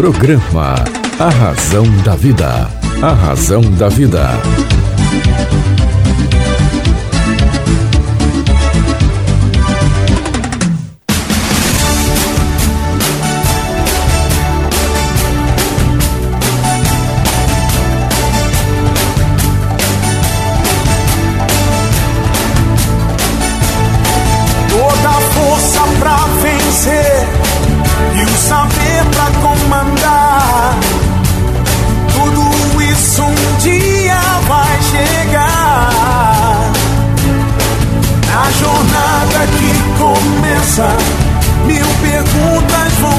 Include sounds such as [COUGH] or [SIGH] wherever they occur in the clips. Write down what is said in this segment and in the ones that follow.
Programa A Razão da Vida. A Razão da Vida.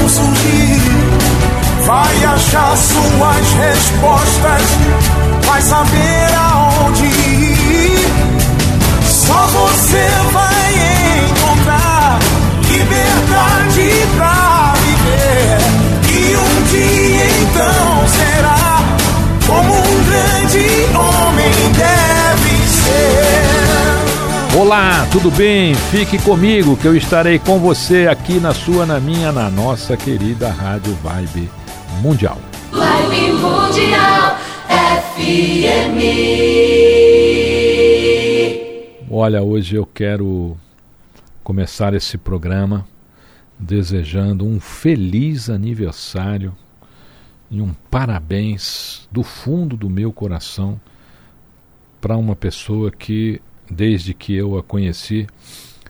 Surgir. Vai achar suas respostas, vai saber aonde ir. Só você Olá, tudo bem? Fique comigo que eu estarei com você aqui na sua, na minha, na nossa querida Rádio Vibe Mundial. Vibe Mundial FM. Olha, hoje eu quero começar esse programa desejando um feliz aniversário e um parabéns do fundo do meu coração para uma pessoa que desde que eu a conheci,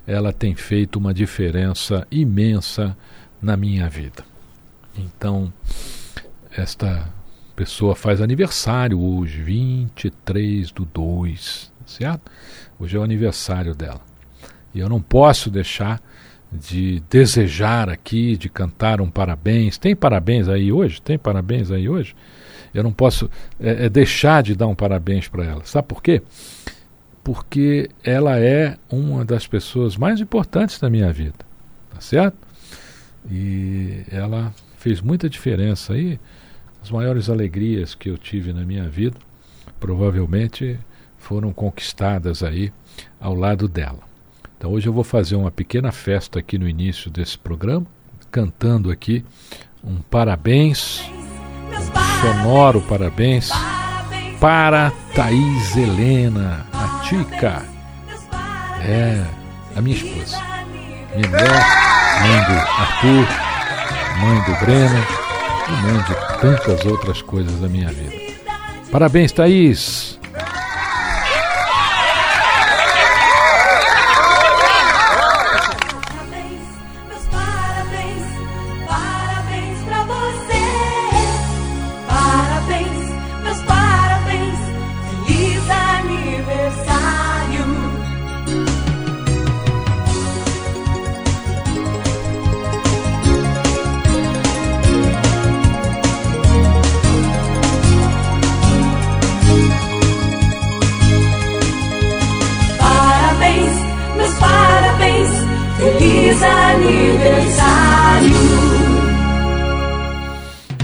ela tem feito uma diferença imensa na minha vida. Então, esta pessoa faz aniversário hoje, 23 do 2, certo? Hoje é o aniversário dela. E eu não posso deixar de desejar aqui, de cantar um parabéns. Tem parabéns aí hoje? Tem parabéns aí hoje? Eu não posso é, é deixar de dar um parabéns para ela. Sabe por quê? Porque ela é uma das pessoas mais importantes da minha vida, tá certo? E ela fez muita diferença aí. As maiores alegrias que eu tive na minha vida, provavelmente foram conquistadas aí ao lado dela. Então hoje eu vou fazer uma pequena festa aqui no início desse programa, cantando aqui um parabéns, um sonoro parabéns para Thaís Helena, a Tica. É, a minha esposa. Minha mulher, mãe do Arthur, mãe do Breno e mãe de tantas outras coisas da minha vida. Parabéns, Thaís!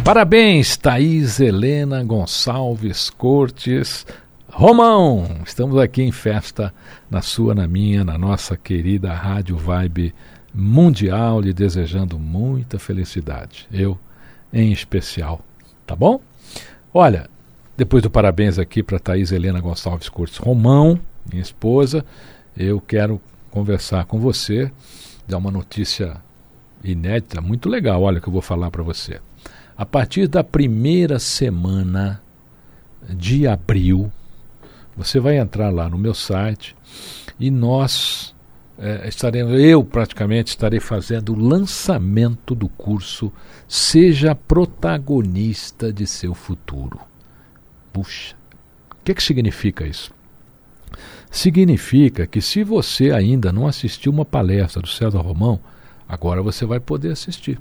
Parabéns, Thaís Helena Gonçalves Cortes. Romão, estamos aqui em festa, na sua, na minha, na nossa querida Rádio Vibe Mundial, lhe desejando muita felicidade. Eu, em especial, tá bom? Olha, depois do parabéns aqui para Thaís Helena Gonçalves Cortes Romão, minha esposa, eu quero conversar com você, dar uma notícia inédita, muito legal, olha que eu vou falar para você. A partir da primeira semana de abril, você vai entrar lá no meu site e nós é, estaremos, eu praticamente estarei fazendo o lançamento do curso Seja Protagonista de Seu Futuro. Puxa, o que, que significa isso? Significa que se você ainda não assistiu uma palestra do César Romão, agora você vai poder assistir.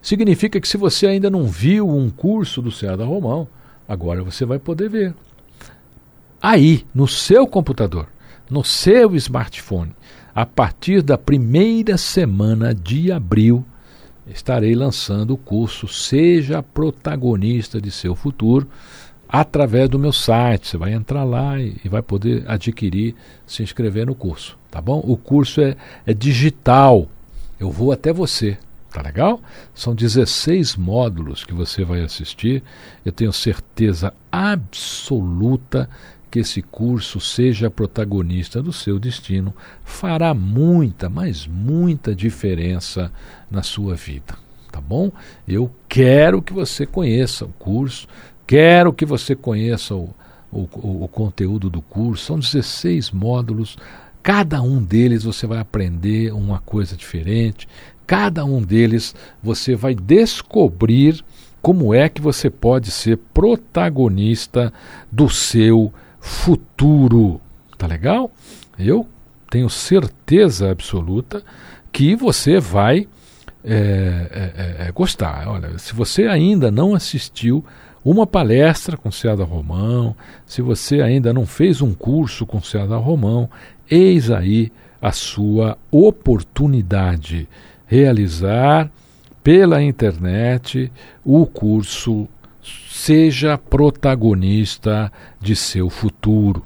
Significa que se você ainda não viu um curso do César Romão, agora você vai poder ver. Aí, no seu computador, no seu smartphone, a partir da primeira semana de abril, estarei lançando o curso Seja Protagonista de Seu Futuro através do meu site. Você vai entrar lá e, vai poder adquirir, se inscrever no curso, tá bom? O curso é, é digital. Eu vou até você Tá legal? São 16 módulos que você vai assistir. Eu tenho certeza absoluta que esse curso seja protagonista do seu destino, fará muita, mas muita diferença na sua vida, tá bom? Eu quero que você conheça o curso, quero que você conheça o, o, o conteúdo do curso. São 16 módulos, cada um deles você vai aprender uma coisa diferente, cada um deles você vai descobrir como é que você pode ser protagonista do seu futuro. Tá legal? Eu tenho certeza absoluta que você vai é, é, é, gostar. Olha, se você ainda não assistiu uma palestra com César Romão, se você ainda não fez um curso com César Romão, eis aí a sua oportunidade realizar pela internet o curso Seja protagonista de seu futuro.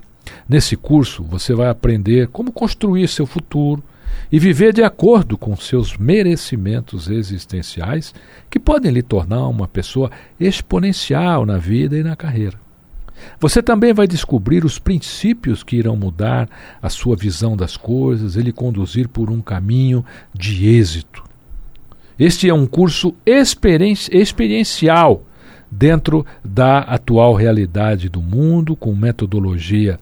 Nesse curso, você vai aprender como construir seu futuro e viver de acordo com seus merecimentos existenciais, que podem lhe tornar uma pessoa exponencial na vida e na carreira. Você também vai descobrir os princípios que irão mudar a sua visão das coisas e lhe conduzir por um caminho de êxito. Este é um curso experiencial dentro da atual realidade do mundo, com metodologia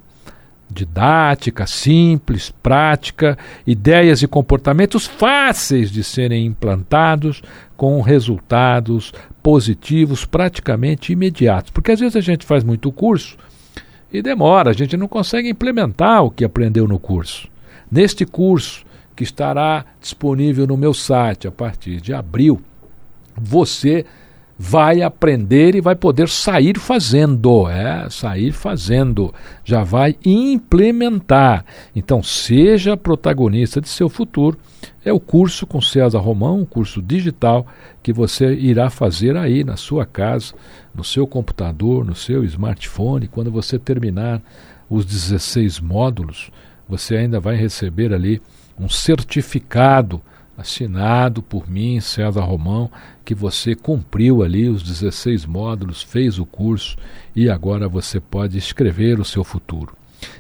didática, simples, prática, ideias e comportamentos fáceis de serem implantados com resultados positivos praticamente imediatos. Porque às vezes a gente faz muito curso e demora, a gente não consegue implementar o que aprendeu no curso. Neste curso, que estará disponível no meu site a partir de abril, você vai aprender e vai poder sair fazendo, é, sair fazendo, já vai implementar. Então, seja protagonista de seu futuro. É o curso com César Romão, um curso digital que você irá fazer aí na sua casa, no seu computador, no seu smartphone. Quando você terminar os 16 módulos, você ainda vai receber ali um certificado assinado por mim, César Romão, que você cumpriu ali os 16 módulos, fez o curso e agora você pode escrever o seu futuro.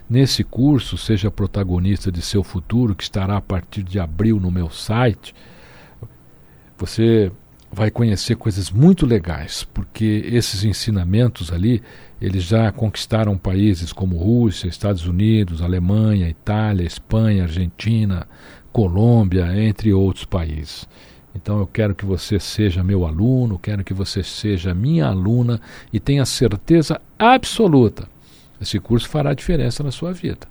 Nesse curso, seja protagonista de seu futuro, que estará a partir de abril no meu site, você vai conhecer coisas muito legais, porque esses ensinamentos ali, eles já conquistaram países como Rússia, Estados Unidos, Alemanha, Itália, Espanha, Argentina, Colômbia, entre outros países. Então eu quero que você seja meu aluno, quero que você seja minha aluna e tenha certeza absoluta. Esse curso fará diferença na sua vida.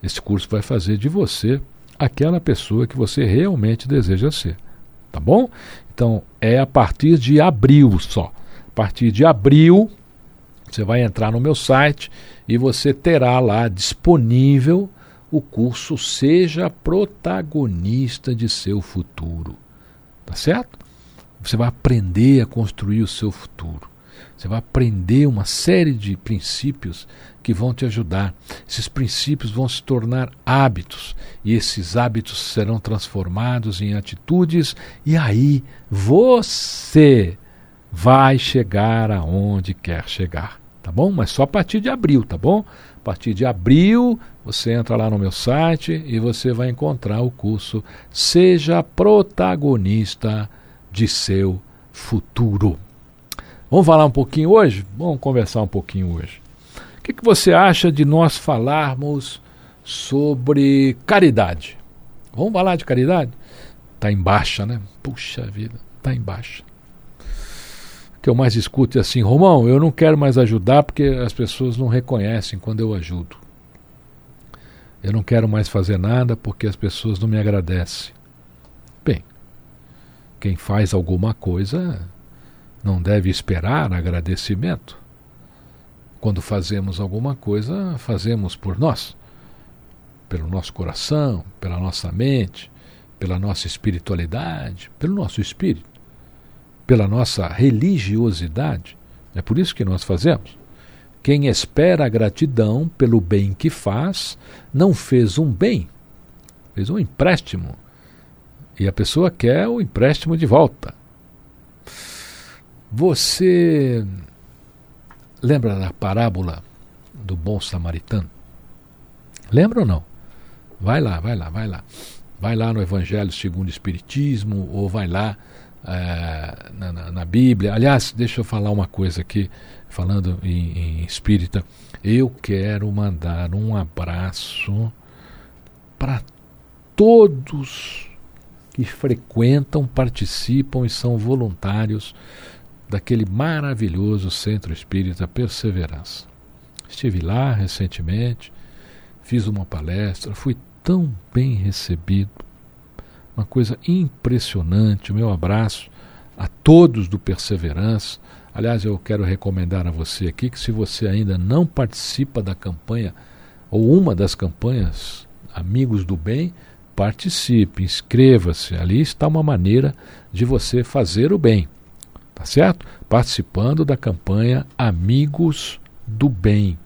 Esse curso vai fazer de você aquela pessoa que você realmente deseja ser. Tá bom? Então é a partir de abril só. A partir de abril, você vai entrar no meu site e você terá lá disponível o curso Seja Protagonista de Seu Futuro. Tá certo? Você vai aprender a construir o seu futuro. Você vai aprender uma série de princípios que vão te ajudar. Esses princípios vão se tornar hábitos e esses hábitos serão transformados em atitudes e aí você vai chegar aonde quer chegar, tá bom? Mas só a partir de abril, tá bom? Partir de abril, você entra lá no meu site e você vai encontrar o curso Seja Protagonista de Seu Futuro. Vamos falar um pouquinho hoje? Vamos conversar um pouquinho hoje. O que, que você acha de nós falarmos sobre caridade? Vamos falar de caridade? Está em baixa, né? Puxa vida, está em baixa que eu mais escuto é assim: Romão, eu não quero mais ajudar porque as pessoas não reconhecem quando eu ajudo. Eu não quero mais fazer nada porque as pessoas não me agradecem. Bem, quem faz alguma coisa não deve esperar agradecimento. Quando fazemos alguma coisa, fazemos por nós, pelo nosso coração, pela nossa mente, pela nossa espiritualidade, pelo nosso espírito pela nossa religiosidade. É por isso que nós fazemos. Quem espera a gratidão pelo bem que faz, não fez um bem, fez um empréstimo. E a pessoa quer o empréstimo de volta. Você lembra da parábola do bom samaritano? Lembra ou não? Vai lá, vai lá, vai lá. Vai lá no Evangelho segundo o Espiritismo, ou vai lá é, na, na, na, Bíblia. Aliás, deixa eu falar uma coisa aqui, falando em, em espírita. Eu quero mandar um abraço para todos que frequentam, participam e são voluntários daquele maravilhoso Centro Espírita Perseverança. Estive lá recentemente, fiz uma palestra, fui tão bem recebido, uma coisa impressionante. O meu abraço a todos do Perseverança. Aliás, eu quero recomendar a você aqui que se você ainda não participa da campanha ou uma das campanhas Amigos do Bem, participe, inscreva-se. Ali está uma maneira de você fazer o bem. Tá certo? Participando da campanha Amigos do Bem.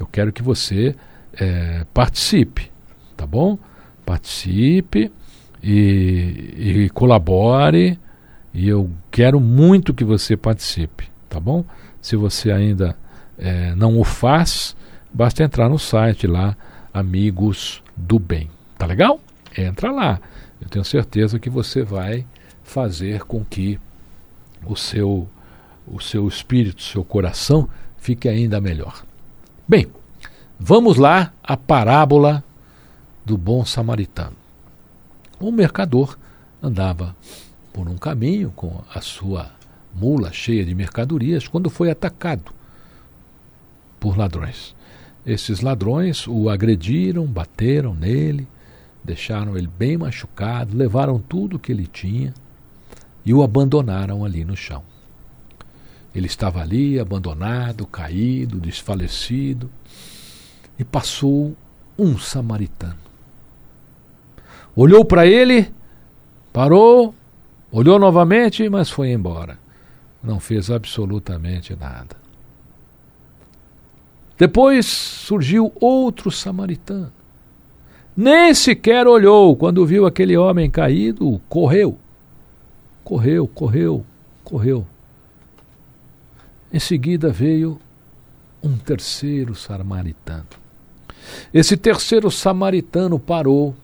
Eu quero que você é, participe, tá bom? Participe e, e colabore. E eu quero muito que você participe, tá bom? Se você ainda é, não o faz, basta entrar no site lá, Amigos do Bem. Tá legal? Entra lá. Eu tenho certeza que você vai fazer com que o seu, o seu espírito, seu coração fique ainda melhor. Bem, vamos lá à parábola do bom samaritano. Um mercador andava por um caminho com a sua mula cheia de mercadorias quando foi atacado por ladrões. Esses ladrões o agrediram, bateram nele, deixaram ele bem machucado, levaram tudo que ele tinha e o abandonaram ali no chão. Ele estava ali, abandonado, caído, desfalecido, e passou um samaritano. Olhou para ele, parou, olhou novamente, mas foi embora. Não fez absolutamente nada. Depois surgiu outro samaritano. Nem sequer olhou quando viu aquele homem caído, correu Correu, correu, correu. Em seguida veio um terceiro samaritano. Esse terceiro samaritano parou,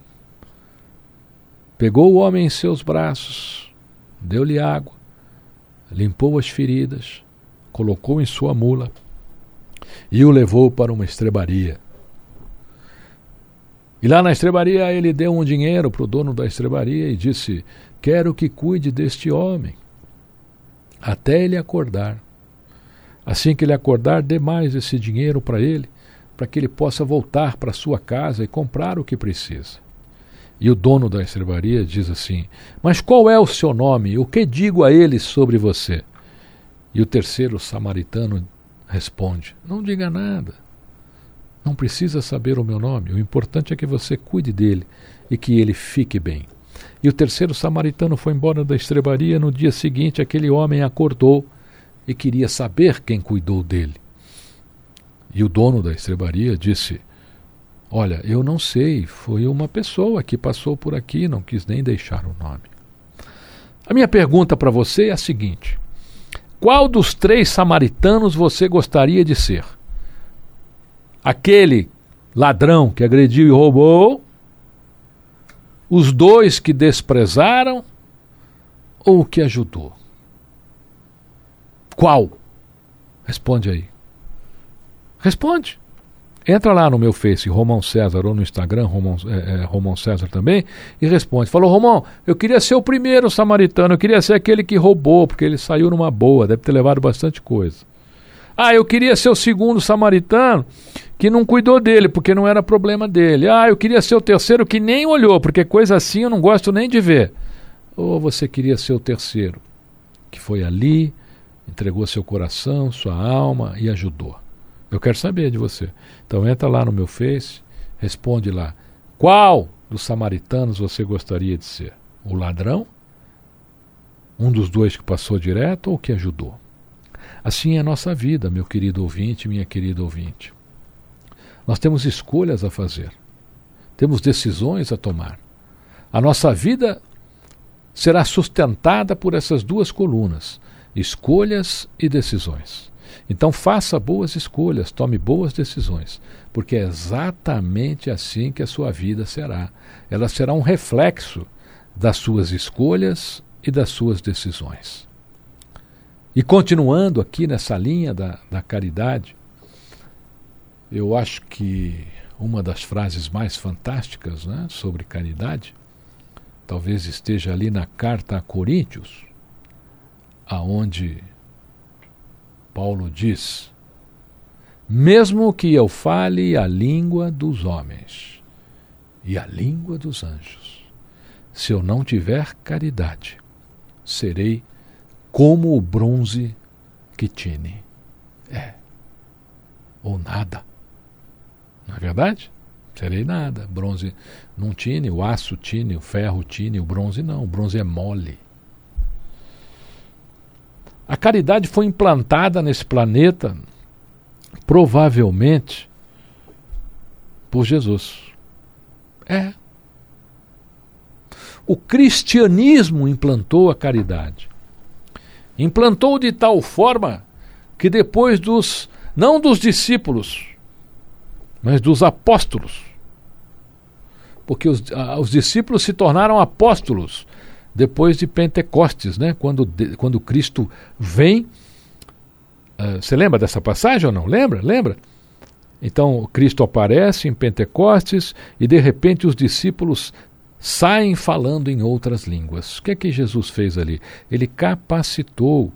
pegou o homem em seus braços, deu-lhe água, limpou as feridas, colocou em sua mula e o levou para uma estrebaria. E lá na estrebaria ele deu um dinheiro para o dono da estrebaria e disse: Quero que cuide deste homem até ele acordar. Assim que ele acordar, dê mais esse dinheiro para ele, para que ele possa voltar para sua casa e comprar o que precisa. E o dono da estrebaria diz assim: Mas qual é o seu nome? O que digo a ele sobre você? E o terceiro samaritano responde: Não diga nada. Não precisa saber o meu nome. O importante é que você cuide dele e que ele fique bem. E o terceiro samaritano foi embora da estrebaria. No dia seguinte, aquele homem acordou e queria saber quem cuidou dele. E o dono da estrebaria disse: Olha, eu não sei, foi uma pessoa que passou por aqui, não quis nem deixar o nome. A minha pergunta para você é a seguinte: Qual dos três samaritanos você gostaria de ser? Aquele ladrão que agrediu e roubou os dois que desprezaram ou o que ajudou? Qual? Responde aí. Responde. Entra lá no meu Face, Romão César, ou no Instagram, Romão, é, é, Romão César também, e responde. Falou, Romão, eu queria ser o primeiro samaritano, eu queria ser aquele que roubou, porque ele saiu numa boa, deve ter levado bastante coisa. Ah, eu queria ser o segundo samaritano, que não cuidou dele, porque não era problema dele. Ah, eu queria ser o terceiro que nem olhou, porque coisa assim eu não gosto nem de ver. Ou você queria ser o terceiro, que foi ali, entregou seu coração, sua alma e ajudou. Eu quero saber de você. Então entra lá no meu Face, responde lá. Qual dos samaritanos você gostaria de ser? O ladrão? Um dos dois que passou direto ou que ajudou? Assim é a nossa vida, meu querido ouvinte, minha querida ouvinte. Nós temos escolhas a fazer, temos decisões a tomar. A nossa vida será sustentada por essas duas colunas: escolhas e decisões. Então faça boas escolhas, tome boas decisões, porque é exatamente assim que a sua vida será. Ela será um reflexo das suas escolhas e das suas decisões. E continuando aqui nessa linha da, da caridade, eu acho que uma das frases mais fantásticas né, sobre caridade talvez esteja ali na carta a Coríntios, aonde Paulo diz: Mesmo que eu fale a língua dos homens e a língua dos anjos, se eu não tiver caridade, serei como o bronze que tine. É. Ou nada. Não é verdade? Serei nada. Bronze não tine, o aço tine, o ferro tine, o bronze não. O bronze é mole. A caridade foi implantada nesse planeta, provavelmente, por Jesus. É. O cristianismo implantou a caridade. Implantou de tal forma que depois dos, não dos discípulos, mas dos apóstolos, porque os, os discípulos se tornaram apóstolos depois de Pentecostes, né? quando, de, quando Cristo vem. Uh, você lembra dessa passagem ou não? Lembra? Lembra? Então Cristo aparece em Pentecostes e de repente os discípulos saem falando em outras línguas. O que é que Jesus fez ali? Ele capacitou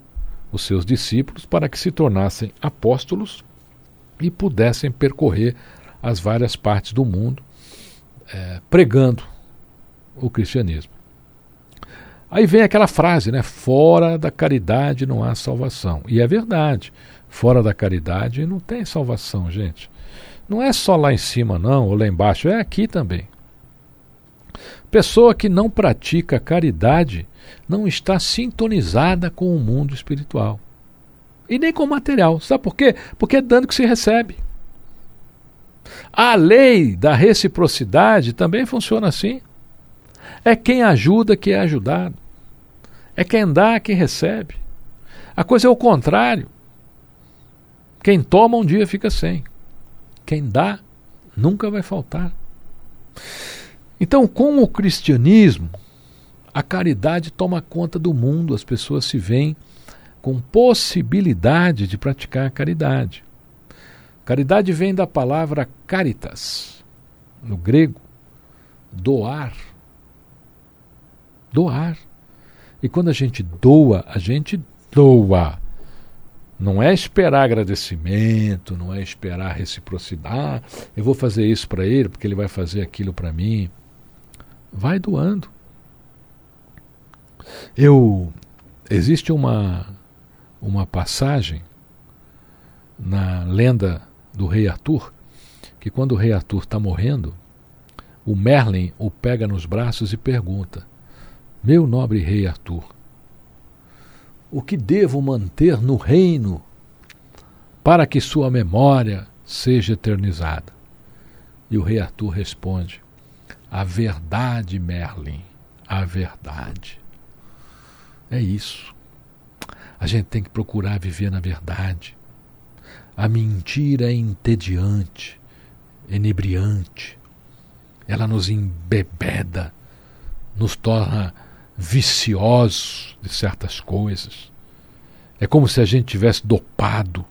os seus discípulos para que se tornassem apóstolos e pudessem percorrer as várias partes do mundo é, pregando o cristianismo. Aí vem aquela frase, né? Fora da caridade não há salvação. E é verdade. Fora da caridade não tem salvação, gente. Não é só lá em cima, não, ou lá embaixo, é aqui também. Pessoa que não pratica caridade não está sintonizada com o mundo espiritual. E nem com o material. Sabe por quê? Porque é dando que se recebe. A lei da reciprocidade também funciona assim. É quem ajuda que é ajudado. É quem dá que recebe. A coisa é o contrário. Quem toma um dia fica sem. Quem dá nunca vai faltar. Então, com o cristianismo, a caridade toma conta do mundo, as pessoas se veem com possibilidade de praticar a caridade. Caridade vem da palavra caritas, no grego, doar doar. E quando a gente doa, a gente doa. Não é esperar agradecimento, não é esperar reciprocidade. Eu vou fazer isso para ele porque ele vai fazer aquilo para mim. Vai doando. Eu existe uma uma passagem na lenda do rei Arthur que quando o rei Arthur está morrendo, o Merlin o pega nos braços e pergunta: meu nobre rei Arthur, o que devo manter no reino para que sua memória seja eternizada? E o rei Arthur responde: A verdade, Merlin, a verdade. É isso. A gente tem que procurar viver na verdade. A mentira é entediante, enebriante. Ela nos embebeda, nos torna viciosos de certas coisas. É como se a gente tivesse dopado.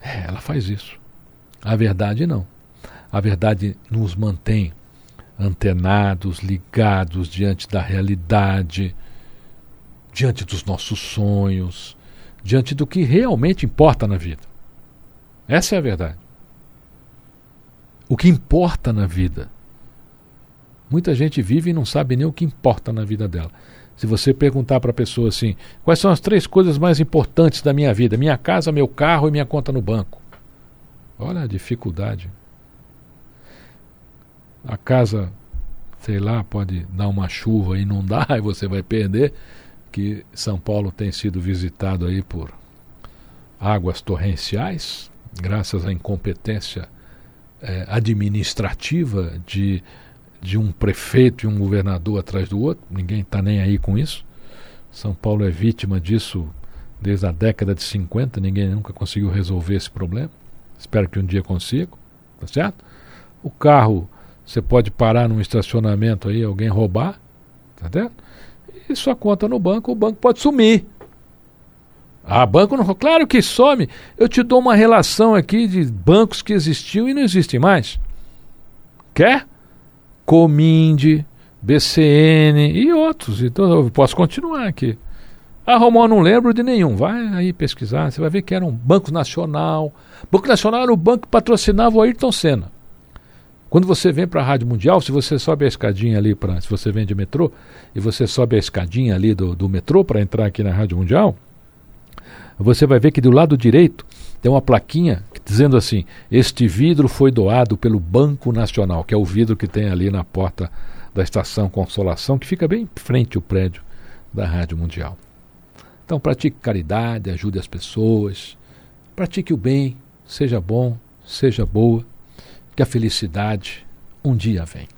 É, ela faz isso. A verdade não. A verdade nos mantém antenados, ligados diante da realidade, diante dos nossos sonhos, diante do que realmente importa na vida. Essa é a verdade. O que importa na vida Muita gente vive e não sabe nem o que importa na vida dela. Se você perguntar para a pessoa assim: quais são as três coisas mais importantes da minha vida? Minha casa, meu carro e minha conta no banco. Olha a dificuldade. A casa, sei lá, pode dar uma chuva e [LAUGHS] dá, e você vai perder. Que São Paulo tem sido visitado aí por águas torrenciais, graças à incompetência eh, administrativa de de um prefeito e um governador atrás do outro, ninguém está nem aí com isso. São Paulo é vítima disso desde a década de 50, ninguém nunca conseguiu resolver esse problema. Espero que um dia consiga, tá certo? O carro, você pode parar num estacionamento aí, alguém roubar, tá certo? E sua conta no banco, o banco pode sumir. Ah, banco não. Claro que some. Eu te dou uma relação aqui de bancos que existiam e não existem mais. Quer? Cominde, BCN e outros. Então eu posso continuar aqui. Ah, Romão, não lembro de nenhum. Vai aí pesquisar, você vai ver que era um Banco Nacional. Banco Nacional era o banco que patrocinava o Ayrton Senna. Quando você vem para a Rádio Mundial, se você sobe a escadinha ali, se você vem de metrô, e você sobe a escadinha ali do, do metrô para entrar aqui na Rádio Mundial, você vai ver que do lado direito tem uma plaquinha dizendo assim: Este vidro foi doado pelo Banco Nacional, que é o vidro que tem ali na porta da estação Consolação, que fica bem em frente ao prédio da Rádio Mundial. Então pratique caridade, ajude as pessoas, pratique o bem, seja bom, seja boa, que a felicidade um dia vem.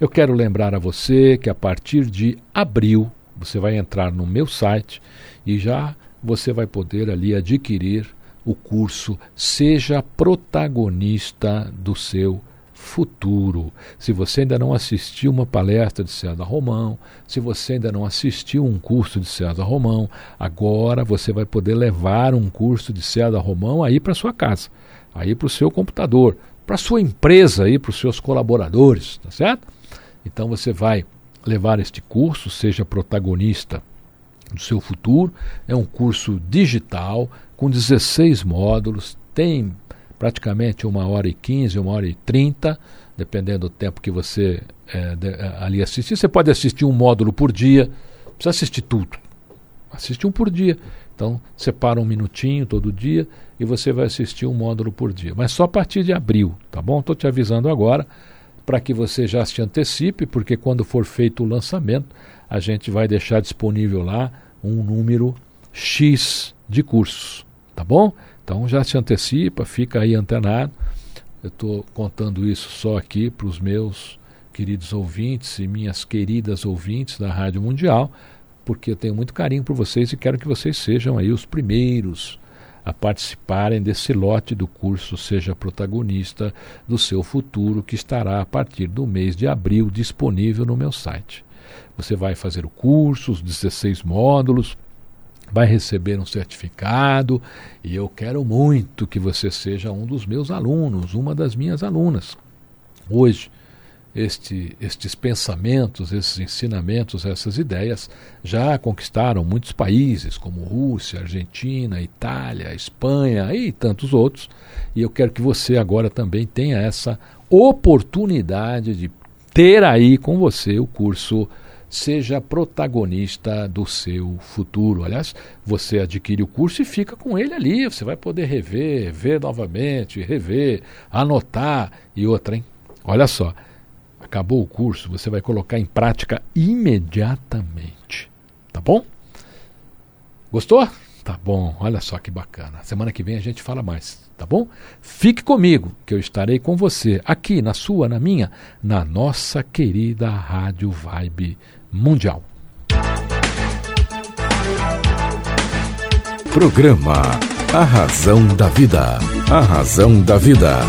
Eu quero lembrar a você que a partir de abril você vai entrar no meu site e já você vai poder ali adquirir o curso Seja Protagonista do Seu Futuro. Se você ainda não assistiu uma palestra de César Romão, se você ainda não assistiu um curso de César Romão, agora você vai poder levar um curso de César Romão aí para sua casa, aí para o seu computador, para sua empresa, aí para os seus colaboradores, tá certo? Então você vai levar este curso, seja protagonista do seu futuro. É um curso digital com 16 módulos, tem praticamente uma hora e 15, uma hora e 30, dependendo do tempo que você é, de, é, ali assistir. Você pode assistir um módulo por dia, precisa assistir tudo. Assiste um por dia. Então, separa um minutinho todo dia e você vai assistir um módulo por dia. Mas só a partir de abril, tá bom? Estou te avisando agora para que você já se antecipe, porque quando for feito o lançamento, a gente vai deixar disponível lá um número X de cursos, tá bom? Então já se antecipa, fica aí antenado. Eu estou contando isso só aqui para os meus queridos ouvintes e minhas queridas ouvintes da Rádio Mundial, porque eu tenho muito carinho por vocês e quero que vocês sejam aí os primeiros a participarem desse lote do curso Seja Protagonista do Seu Futuro, que estará a partir do mês de abril disponível no meu site. Você vai fazer o curso, os 16 módulos, vai receber um certificado e eu quero muito que você seja um dos meus alunos, uma das minhas alunas. Hoje, este, estes pensamentos, esses ensinamentos, essas ideias já conquistaram muitos países, como Rússia, Argentina, Itália, Espanha e tantos outros. E eu quero que você agora também tenha essa oportunidade de ter aí com você o curso seja protagonista do seu futuro. Aliás, você adquire o curso e fica com ele ali. Você vai poder rever, ver novamente, rever, anotar e outra, hein? Olha só, acabou o curso, você vai colocar em prática imediatamente. Tá bom? Gostou? Tá bom, olha só que bacana. Semana que vem a gente fala mais, tá bom? Fique comigo, que eu estarei com você aqui na sua, na minha, na nossa querida Rádio Vibe Mundial. Programa A Razão da Vida. A Razão da Vida.